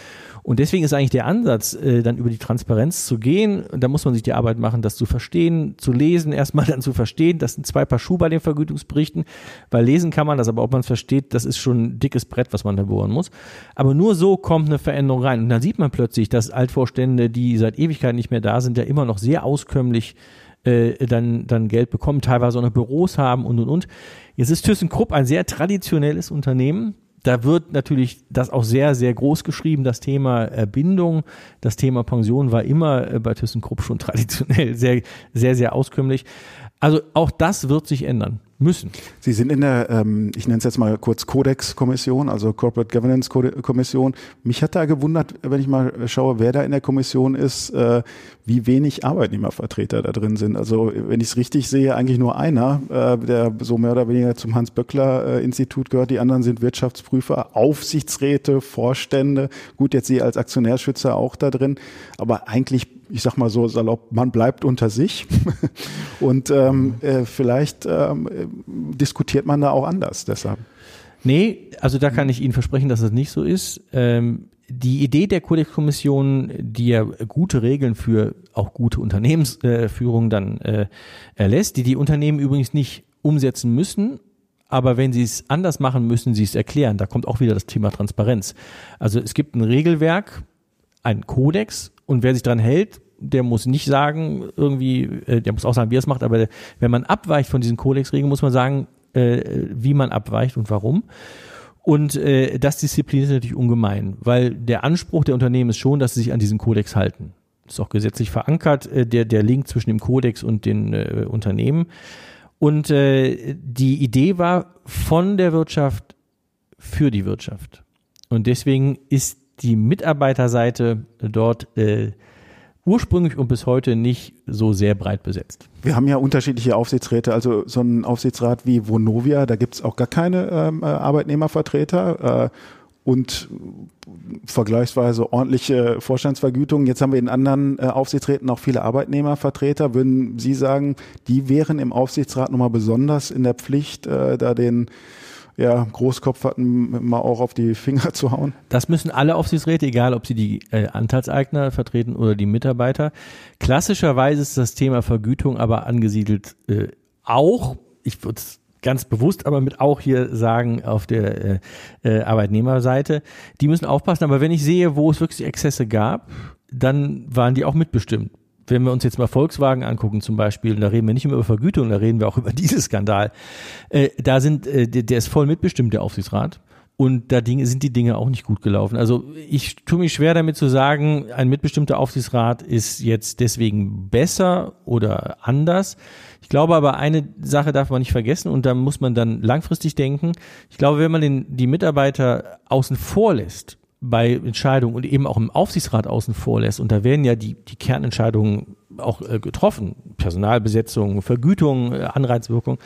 A: Und deswegen ist eigentlich der Ansatz, äh, dann über die Transparenz zu gehen. Da muss man sich die Arbeit machen, das zu verstehen, zu lesen, erstmal dann zu verstehen. Das sind zwei Paar Schuhe bei den Vergütungsberichten, weil lesen kann man das, aber ob man es versteht, das ist schon ein dickes Brett, was man da bohren muss. Aber nur so kommt eine Veränderung rein. Und dann sieht man plötzlich, dass Altvorstände, die seit Ewigkeit nicht mehr da sind, ja immer noch sehr auskömmlich äh, dann, dann Geld bekommen, teilweise auch noch Büros haben und und und. Jetzt ist ThyssenKrupp ein sehr traditionelles Unternehmen. Da wird natürlich das auch sehr, sehr groß geschrieben, das Thema äh, Bindung, das Thema Pension war immer äh, bei ThyssenKrupp schon traditionell sehr, sehr, sehr auskömmlich. Also auch das wird sich ändern müssen.
C: Sie sind in der, ähm, ich nenne es jetzt mal kurz Codex-Kommission, also Corporate Governance-Kommission. Mich hat da gewundert, wenn ich mal schaue, wer da in der Kommission ist, äh, wie wenig Arbeitnehmervertreter da drin sind. Also wenn ich es richtig sehe, eigentlich nur einer, äh, der so mehr oder weniger zum Hans-Böckler-Institut gehört. Die anderen sind Wirtschaftsprüfer, Aufsichtsräte, Vorstände. Gut, jetzt Sie als Aktionärschützer auch da drin. Aber eigentlich ich sag mal so salopp, man bleibt unter sich und ähm, äh, vielleicht ähm, diskutiert man da auch anders deshalb.
A: Nee, also da kann ich Ihnen versprechen, dass es das nicht so ist. Ähm, die Idee der Kodexkommission, die ja gute Regeln für auch gute Unternehmensführung äh, dann äh, erlässt, die die Unternehmen übrigens nicht umsetzen müssen, aber wenn sie es anders machen, müssen sie es erklären. Da kommt auch wieder das Thema Transparenz. Also es gibt ein Regelwerk, ein Kodex und wer sich dran hält, der muss nicht sagen, irgendwie, äh, der muss auch sagen, wie er es macht, aber wenn man abweicht von diesen Kodexregeln, muss man sagen, äh, wie man abweicht und warum. Und äh, das diszipliniert natürlich ungemein, weil der Anspruch der Unternehmen ist schon, dass sie sich an diesen Kodex halten. Ist auch gesetzlich verankert, äh, der, der Link zwischen dem Kodex und den äh, Unternehmen. Und äh, die Idee war von der Wirtschaft für die Wirtschaft. Und deswegen ist die Mitarbeiterseite dort äh, ursprünglich und bis heute nicht so sehr breit besetzt.
C: Wir haben ja unterschiedliche Aufsichtsräte, also so ein Aufsichtsrat wie Vonovia, da gibt es auch gar keine ähm, äh, Arbeitnehmervertreter. Äh, und vergleichsweise ordentliche Vorstandsvergütungen. Jetzt haben wir in anderen äh, Aufsichtsräten auch viele Arbeitnehmervertreter. Würden Sie sagen, die wären im Aufsichtsrat nochmal besonders in der Pflicht, äh, da den ja, Großkopf hatten, mal auch auf die Finger zu hauen?
A: Das müssen alle Aufsichtsräte, egal ob sie die äh, Anteilseigner vertreten oder die Mitarbeiter. Klassischerweise ist das Thema Vergütung aber angesiedelt äh, auch, ich würde es ganz bewusst aber mit auch hier sagen auf der äh, äh, Arbeitnehmerseite, die müssen aufpassen. Aber wenn ich sehe, wo es wirklich Exzesse gab, dann waren die auch mitbestimmt wenn wir uns jetzt mal Volkswagen angucken zum Beispiel, da reden wir nicht nur über Vergütung, da reden wir auch über diesen Skandal. Äh, da sind, äh, der, der ist voll mitbestimmt, der Aufsichtsrat. Und da Dinge, sind die Dinge auch nicht gut gelaufen. Also ich tue mich schwer damit zu sagen, ein mitbestimmter Aufsichtsrat ist jetzt deswegen besser oder anders. Ich glaube aber, eine Sache darf man nicht vergessen und da muss man dann langfristig denken. Ich glaube, wenn man den, die Mitarbeiter außen vor lässt, bei Entscheidungen und eben auch im Aufsichtsrat außen vor lässt, und da werden ja die, die Kernentscheidungen auch äh, getroffen, Personalbesetzung, Vergütung, äh, Anreizwirkung,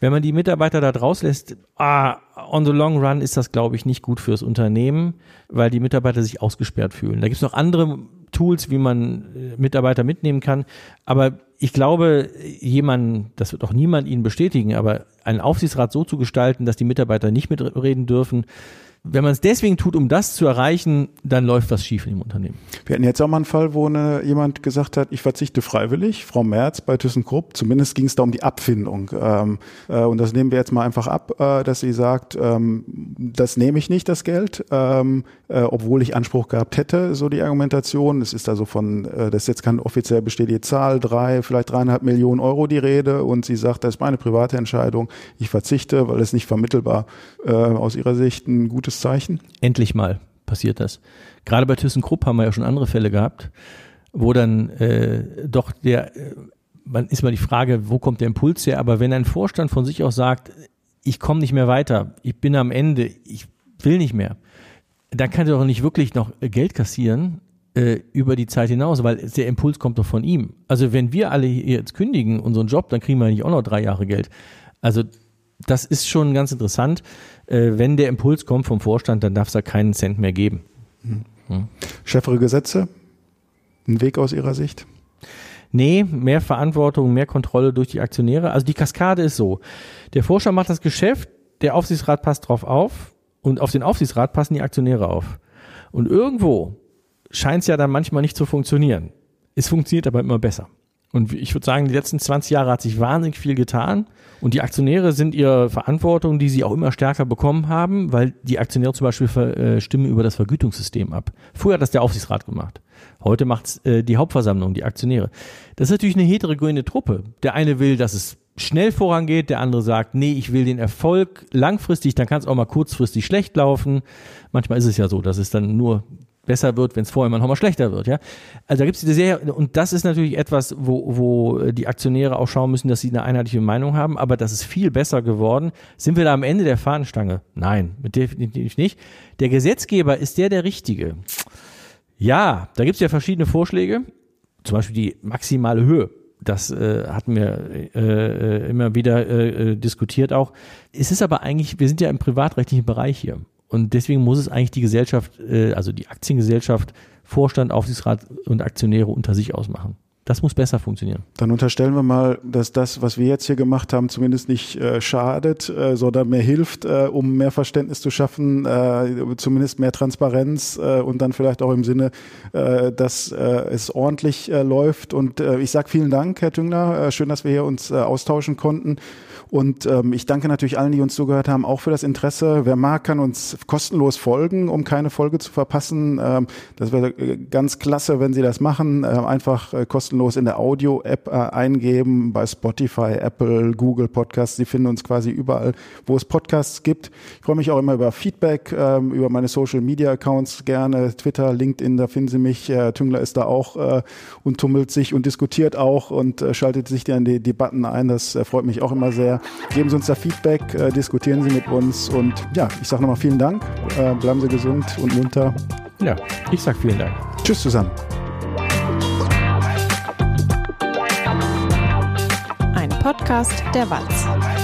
A: wenn man die Mitarbeiter da draus lässt, ah, on the long run ist das, glaube ich, nicht gut fürs Unternehmen, weil die Mitarbeiter sich ausgesperrt fühlen. Da gibt es noch andere Tools, wie man äh, Mitarbeiter mitnehmen kann, aber ich glaube, jemand, das wird auch niemand Ihnen bestätigen, aber einen Aufsichtsrat so zu gestalten, dass die Mitarbeiter nicht mitreden dürfen, wenn man es deswegen tut, um das zu erreichen, dann läuft was schief in dem Unternehmen.
C: Wir hatten jetzt auch mal einen Fall, wo eine, jemand gesagt hat, ich verzichte freiwillig, Frau Merz bei ThyssenKrupp, zumindest ging es da um die Abfindung. Ähm, äh, und das nehmen wir jetzt mal einfach ab, äh, dass sie sagt, ähm, das nehme ich nicht, das Geld, ähm, äh, obwohl ich Anspruch gehabt hätte, so die Argumentation. Es ist also von, äh, das ist jetzt keine offiziell bestätigte Zahl, drei, vielleicht dreieinhalb Millionen Euro die Rede und sie sagt, das ist meine private Entscheidung, ich verzichte, weil es nicht vermittelbar äh, aus ihrer Sicht ein gutes Zeichen.
A: Endlich mal passiert das. Gerade bei ThyssenKrupp haben wir ja schon andere Fälle gehabt, wo dann äh, doch der, äh, man ist mal die Frage, wo kommt der Impuls her, aber wenn ein Vorstand von sich aus sagt, ich komme nicht mehr weiter, ich bin am Ende, ich will nicht mehr, dann kann er doch nicht wirklich noch Geld kassieren äh, über die Zeit hinaus, weil der Impuls kommt doch von ihm. Also wenn wir alle jetzt kündigen unseren Job, dann kriegen wir nicht auch noch drei Jahre Geld. Also das ist schon ganz interessant. Äh, wenn der Impuls kommt vom Vorstand, dann darf es da keinen Cent mehr geben.
C: Mhm. Hm. Schärfere Gesetze? Ein Weg aus Ihrer Sicht?
A: Nee, mehr Verantwortung, mehr Kontrolle durch die Aktionäre. Also die Kaskade ist so. Der Vorstand macht das Geschäft, der Aufsichtsrat passt drauf auf und auf den Aufsichtsrat passen die Aktionäre auf. Und irgendwo scheint es ja dann manchmal nicht zu funktionieren. Es funktioniert aber immer besser. Und ich würde sagen, die letzten 20 Jahre hat sich wahnsinnig viel getan. Und die Aktionäre sind ihre Verantwortung, die sie auch immer stärker bekommen haben, weil die Aktionäre zum Beispiel äh, stimmen über das Vergütungssystem ab. Früher hat das der Aufsichtsrat gemacht. Heute macht äh, die Hauptversammlung, die Aktionäre. Das ist natürlich eine heterogene Truppe. Der eine will, dass es schnell vorangeht, der andere sagt, nee, ich will den Erfolg langfristig, dann kann es auch mal kurzfristig schlecht laufen. Manchmal ist es ja so, dass es dann nur besser wird, wenn es vorher noch mal schlechter wird. Ja, also da gibt es diese Serie und das ist natürlich etwas, wo, wo die Aktionäre auch schauen müssen, dass sie eine einheitliche Meinung haben. Aber das ist viel besser geworden. Sind wir da am Ende der Fahnenstange? Nein, definitiv nicht. Der Gesetzgeber ist der der richtige. Ja, da gibt es ja verschiedene Vorschläge. Zum Beispiel die maximale Höhe. Das äh, hatten wir äh, äh immer wieder äh, äh, diskutiert auch. Es ist aber eigentlich, wir sind ja im privatrechtlichen Bereich hier. Und deswegen muss es eigentlich die Gesellschaft, äh, also die Aktiengesellschaft, Vorstand, Aufsichtsrat und Aktionäre unter sich ausmachen. Das muss besser funktionieren.
C: Dann unterstellen wir mal, dass das, was wir jetzt hier gemacht haben, zumindest nicht äh, schadet, äh, sondern mehr hilft, äh, um mehr Verständnis zu schaffen, äh, zumindest mehr Transparenz äh, und dann vielleicht auch im Sinne, äh, dass äh, es ordentlich äh, läuft. Und äh, ich sage vielen Dank, Herr Tüngler. Äh, schön, dass wir hier uns äh, austauschen konnten. Und ähm, ich danke natürlich allen, die uns zugehört haben, auch für das Interesse. Wer mag, kann uns kostenlos folgen, um keine Folge zu verpassen. Ähm, das wäre äh, ganz klasse, wenn Sie das machen. Äh, einfach äh, kostenlos in der Audio-App äh, eingeben, bei Spotify, Apple, Google Podcasts. Sie finden uns quasi überall, wo es Podcasts gibt. Ich freue mich auch immer über Feedback, ähm, über meine Social-Media-Accounts gerne, Twitter, LinkedIn, da finden Sie mich. Äh, Tüngler ist da auch äh, und tummelt sich und diskutiert auch und äh, schaltet sich dann die Debatten ein. Das äh, freut mich auch immer sehr. Geben Sie uns da Feedback, äh, diskutieren Sie mit uns und ja, ich sage nochmal vielen Dank. Äh, bleiben Sie gesund und munter.
A: Ja, ich sag vielen Dank.
C: Tschüss zusammen.
B: Ein Podcast der Walz.